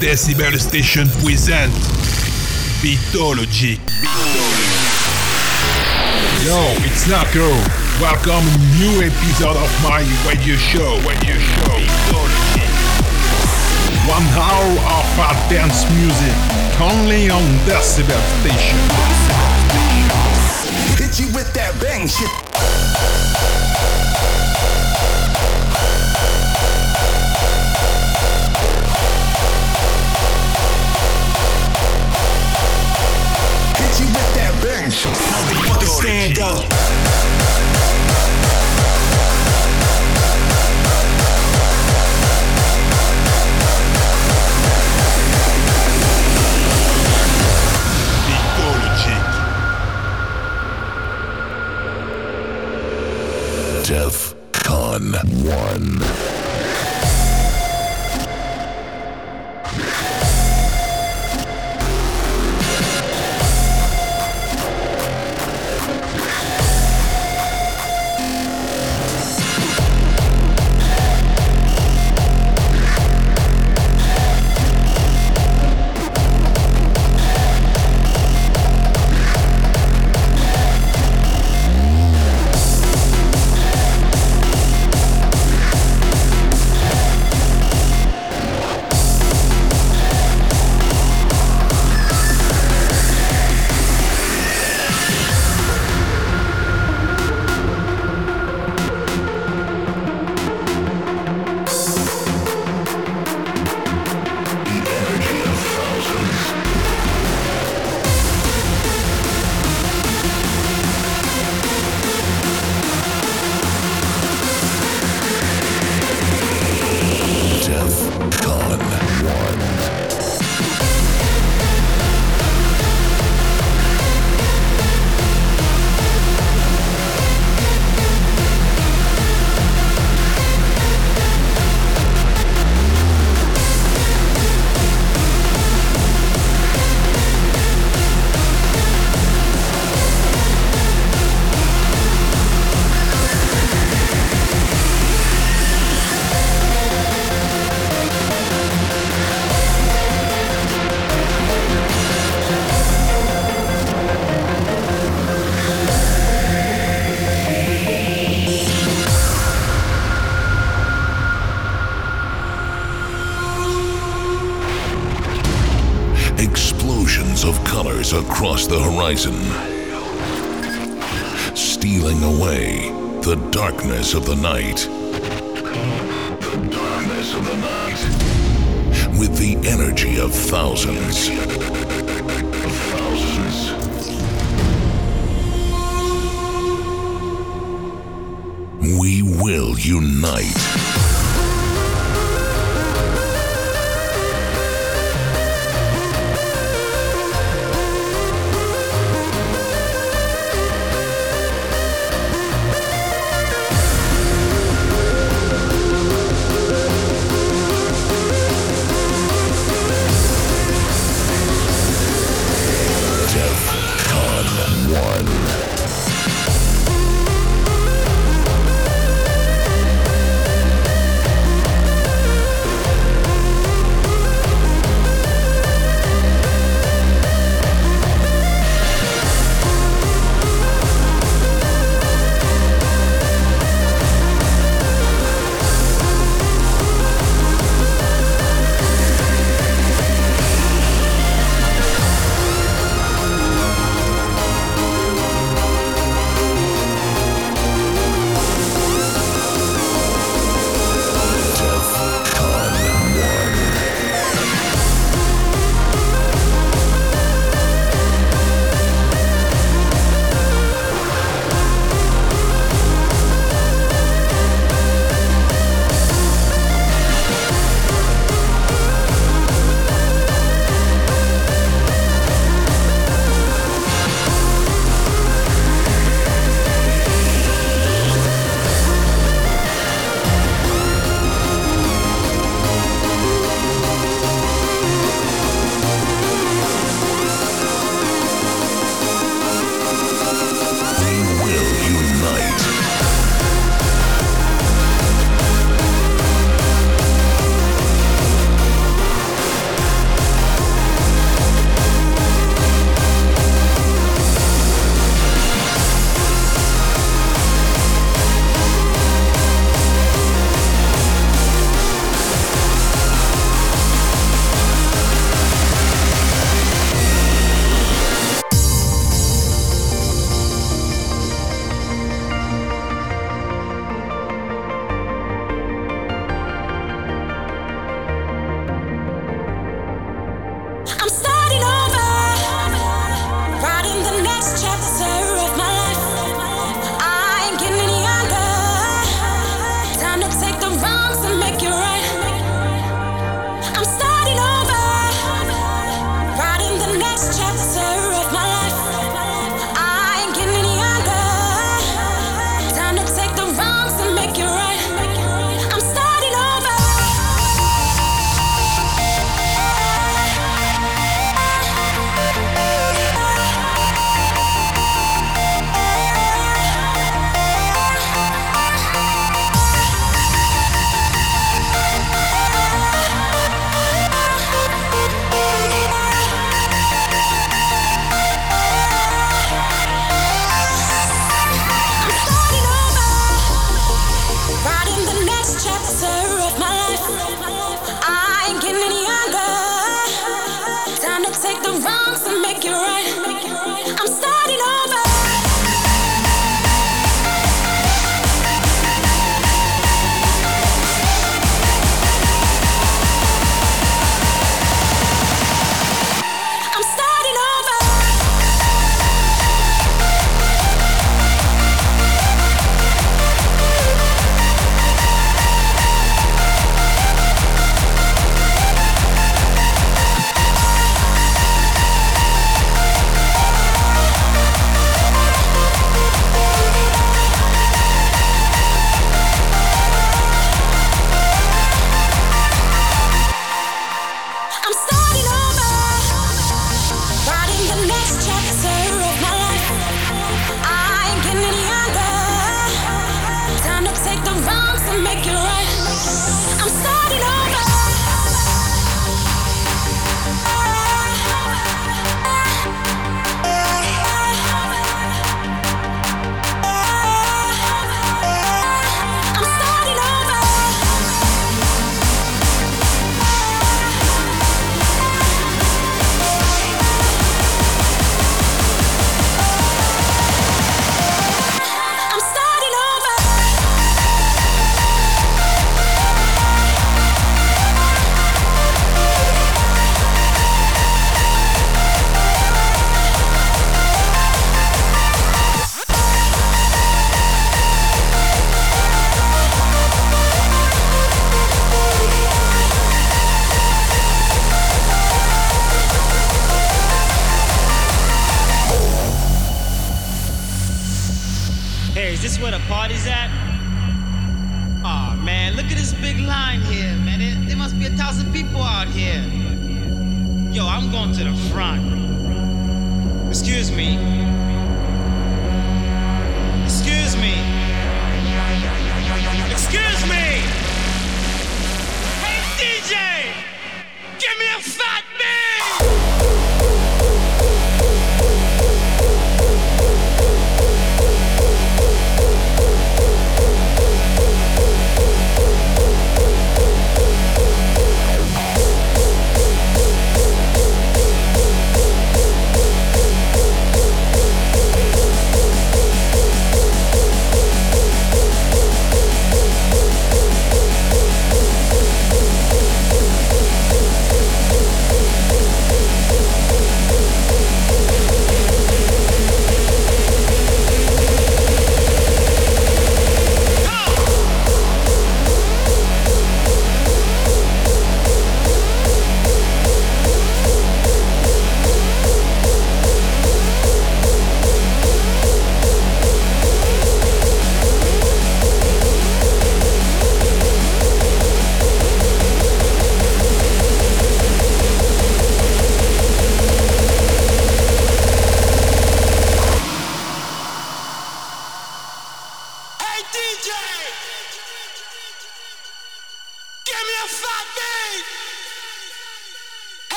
Decibel Station present Beatologiq. Yo, it's Narko. Welcome new episode of my radio show. Radio show. Beatologiq. One hour of hard dance music, only on Decibel Station. Hit you with that bang shit. Hit you with that bang. Motherfucker, stand up. Def Con 1.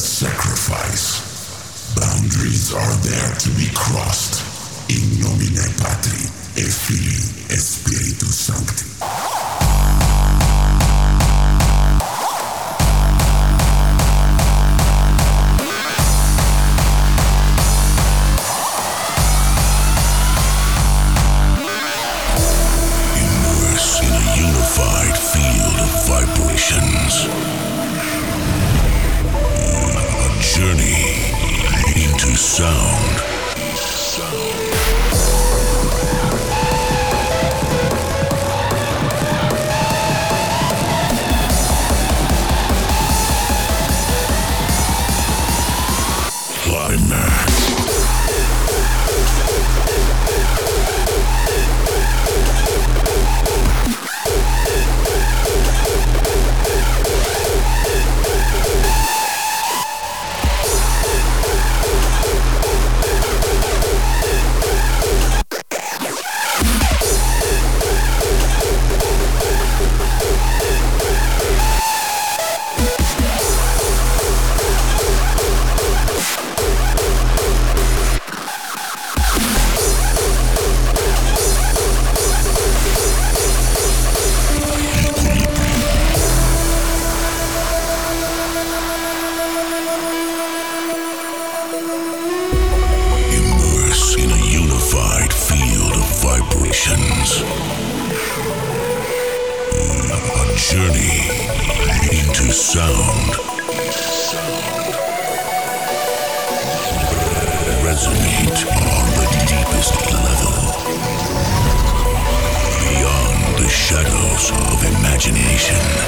sacrifice. Boundaries are there to be crossed. In nomine Patri, et Filii, et Spiritus Sancti. to sound. sound. Station.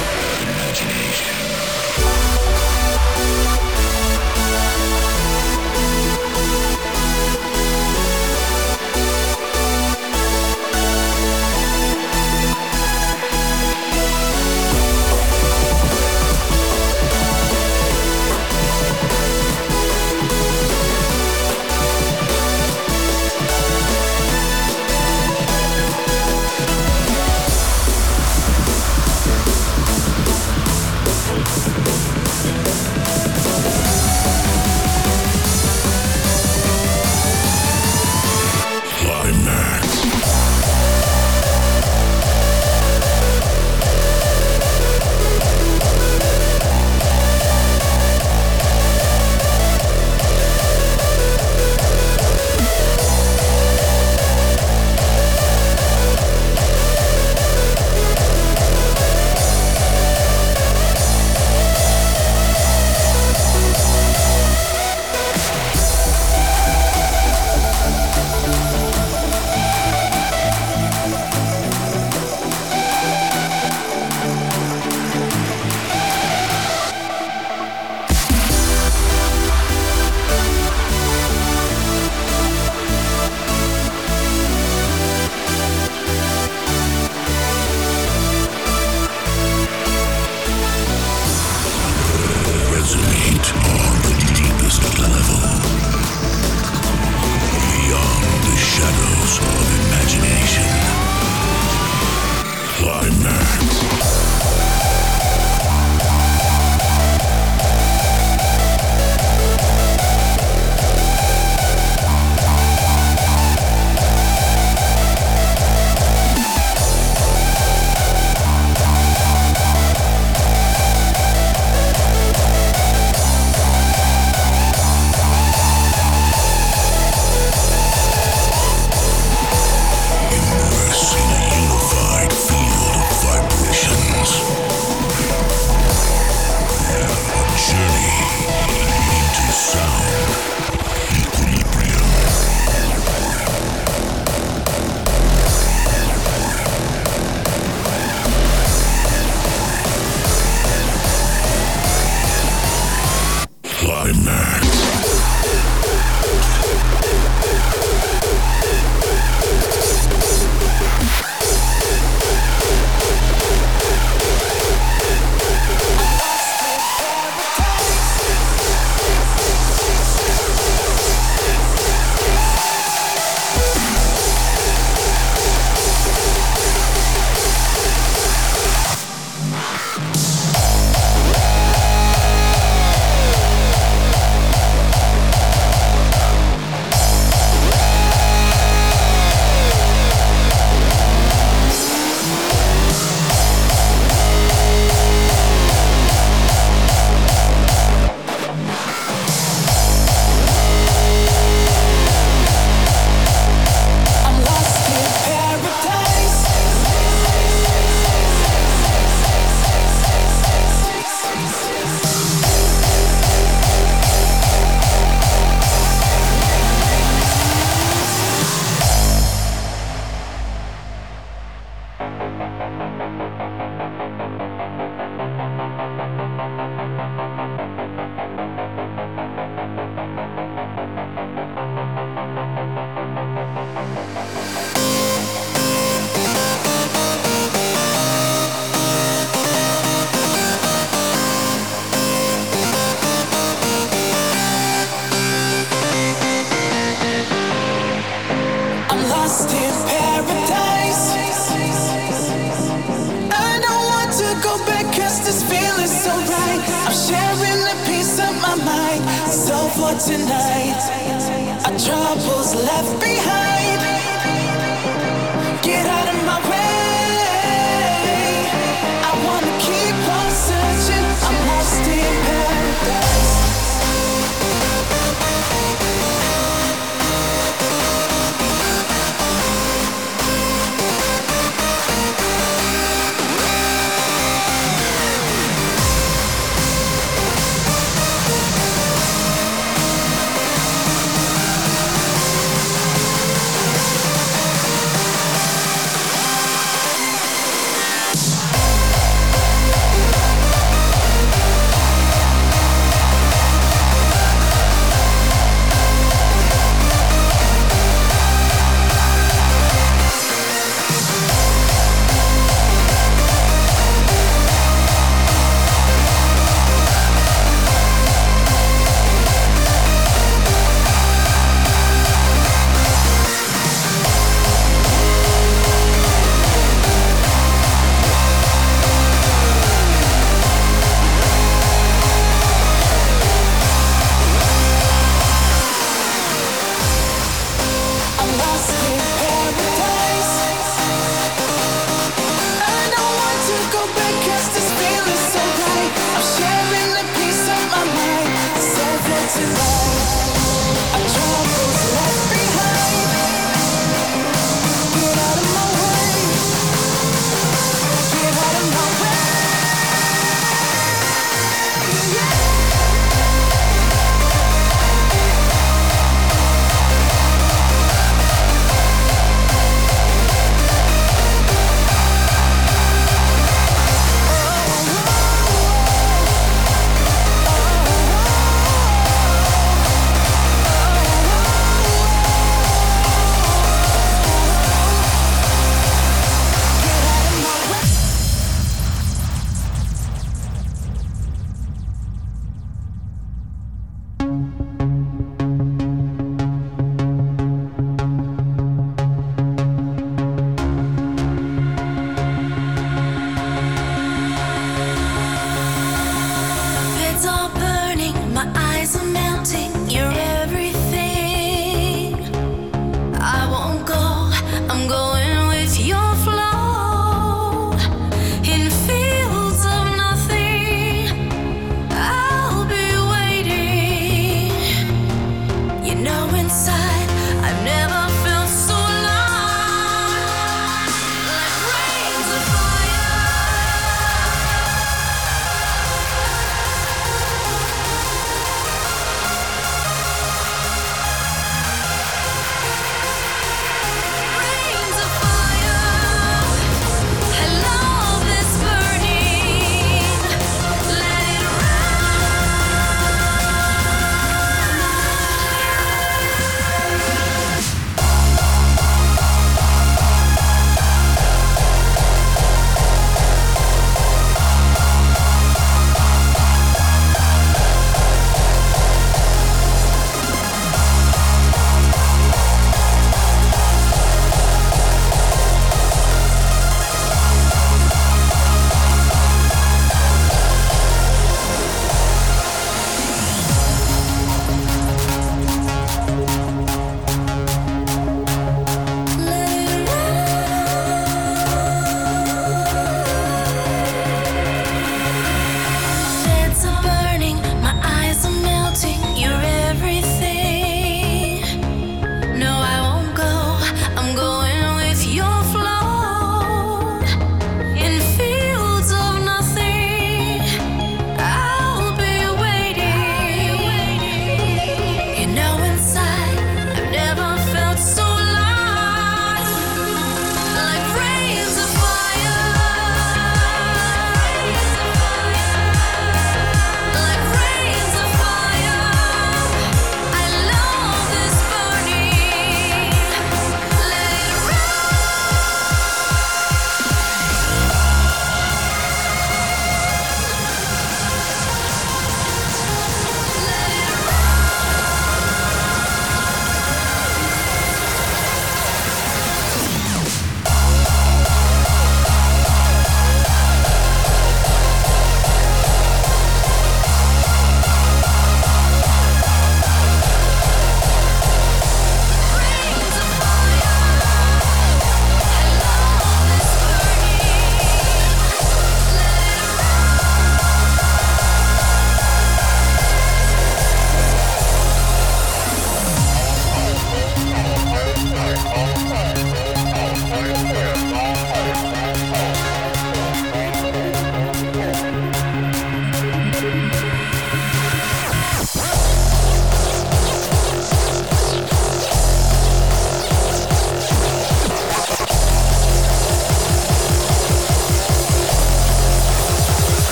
dancing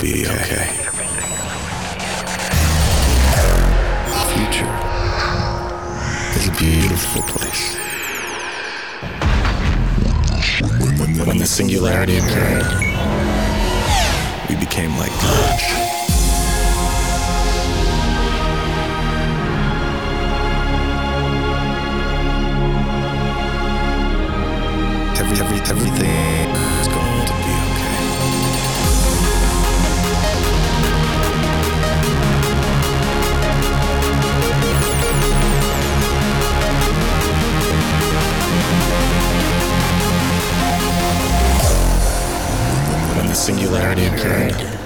be okay. The future is a beautiful place. When the singularity occurred, we became like birds. popularity occurred.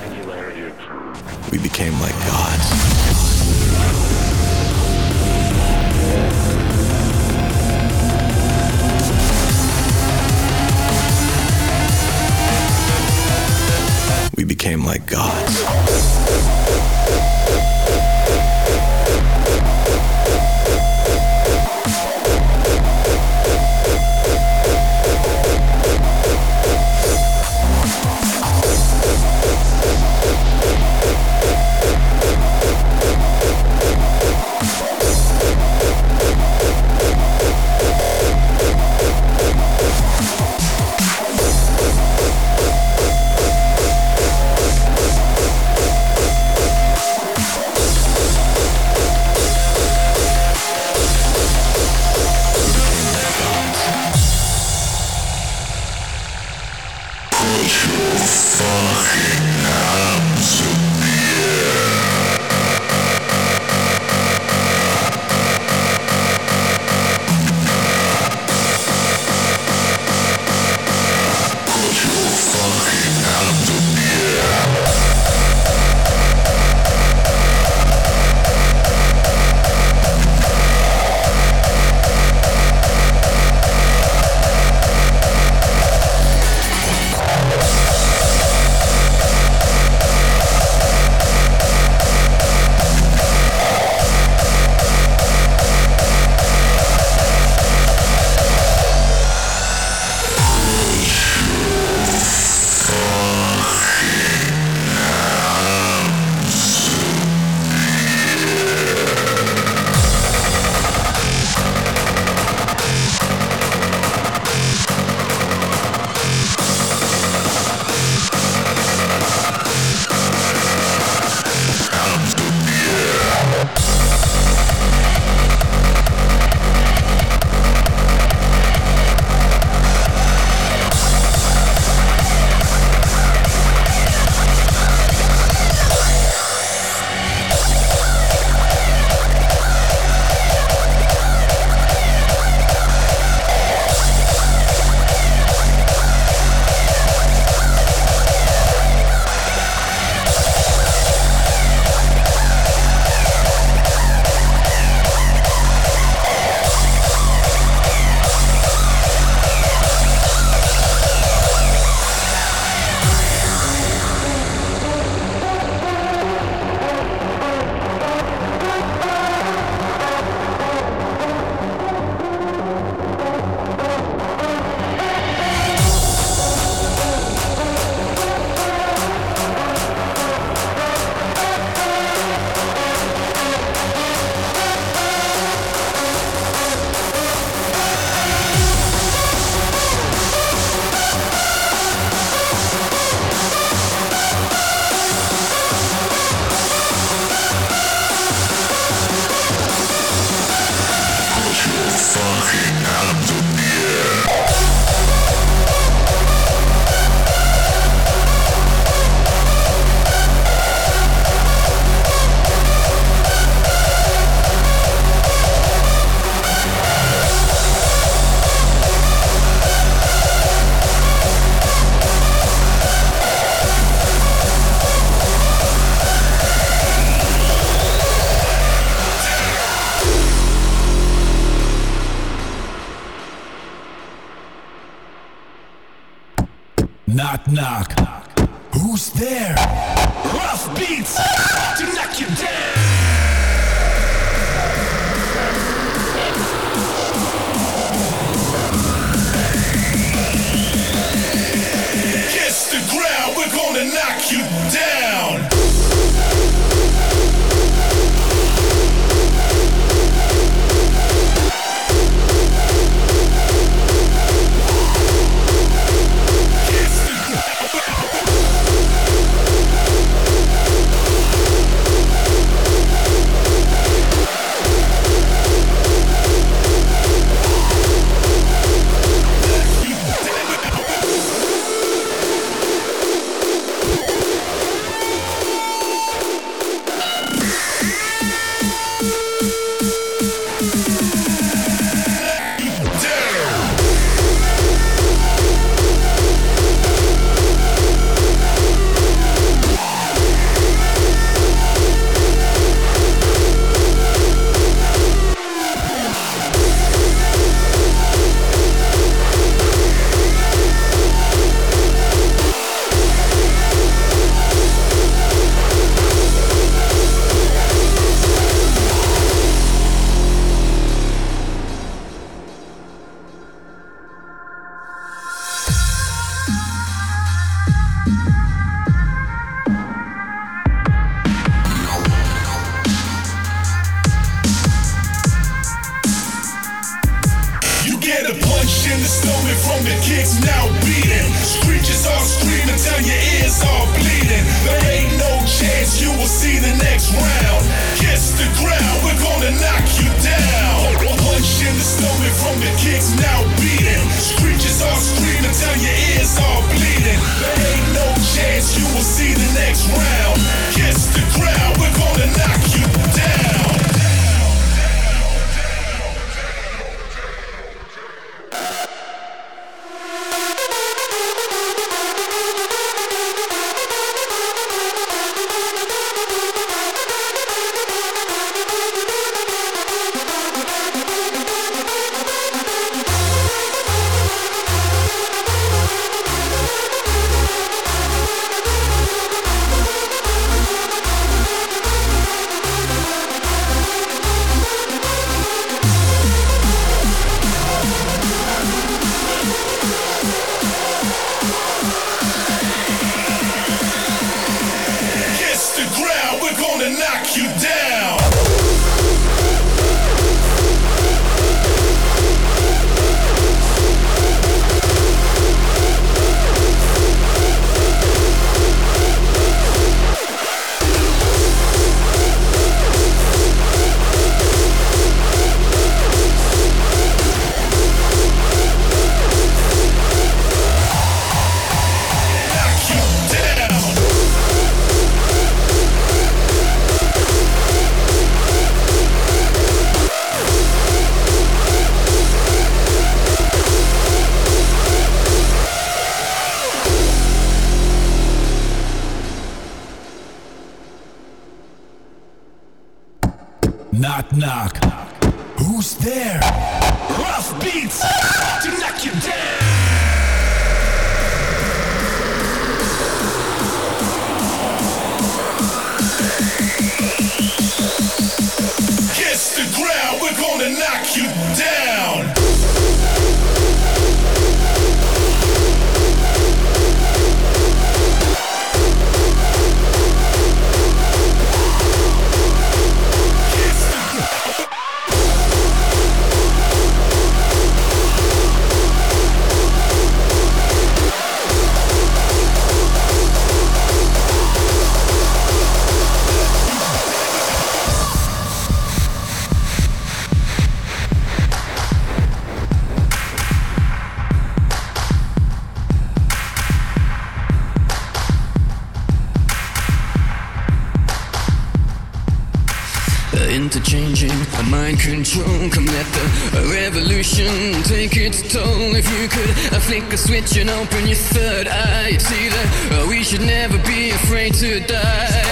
Interchanging mind control, come let the revolution take its toll. If you could flick a switch and open your third eye, see that uh, we should never be afraid to die.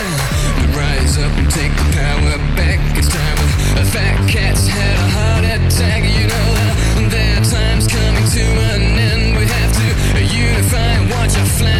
Rise up and take the power back. It's time a fat cat's had a heart attack. You know that their time's coming to an end. We have to unify and watch our flag.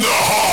the heart.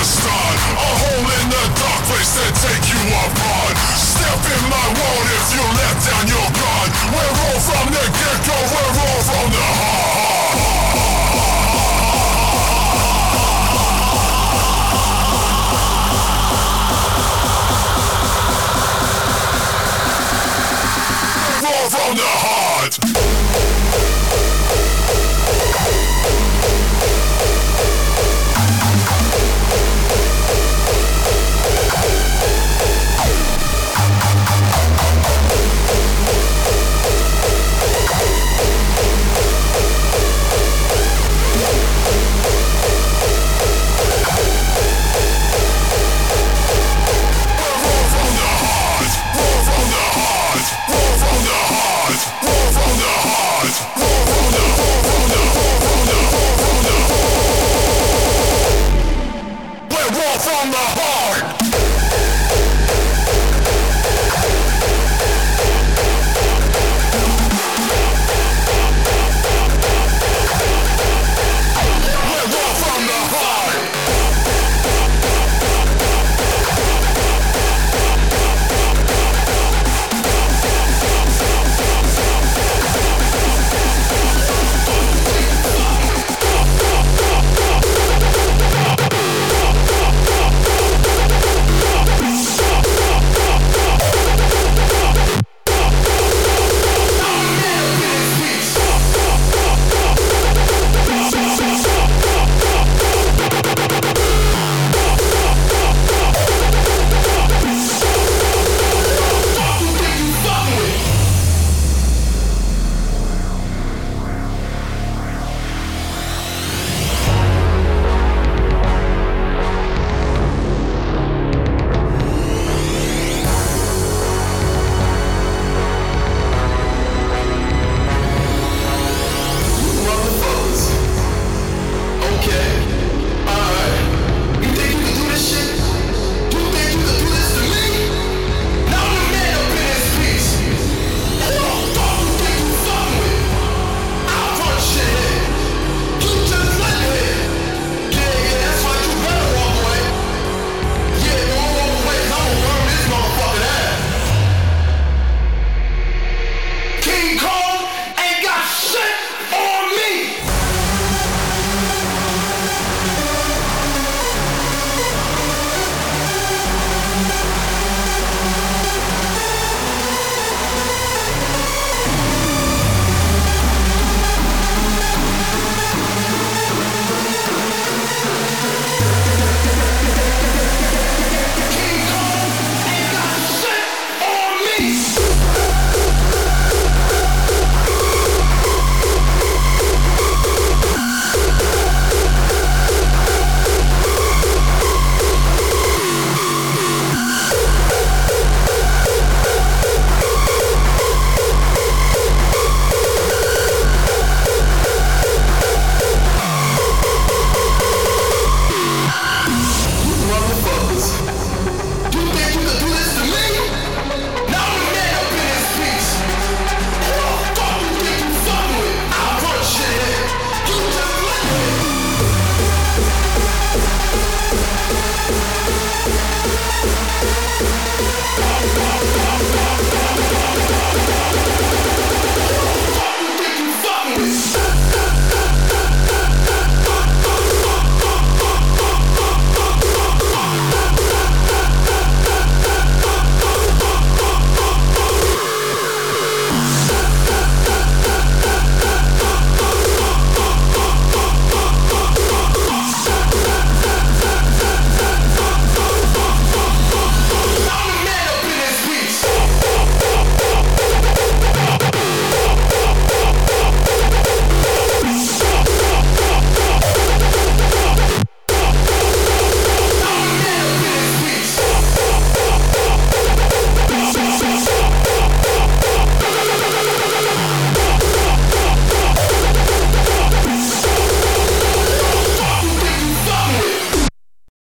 the sun A hole in the dark place that take you apart Step in my world if you let down your guard We're all from the get-go, we're all from the heart. From the heart.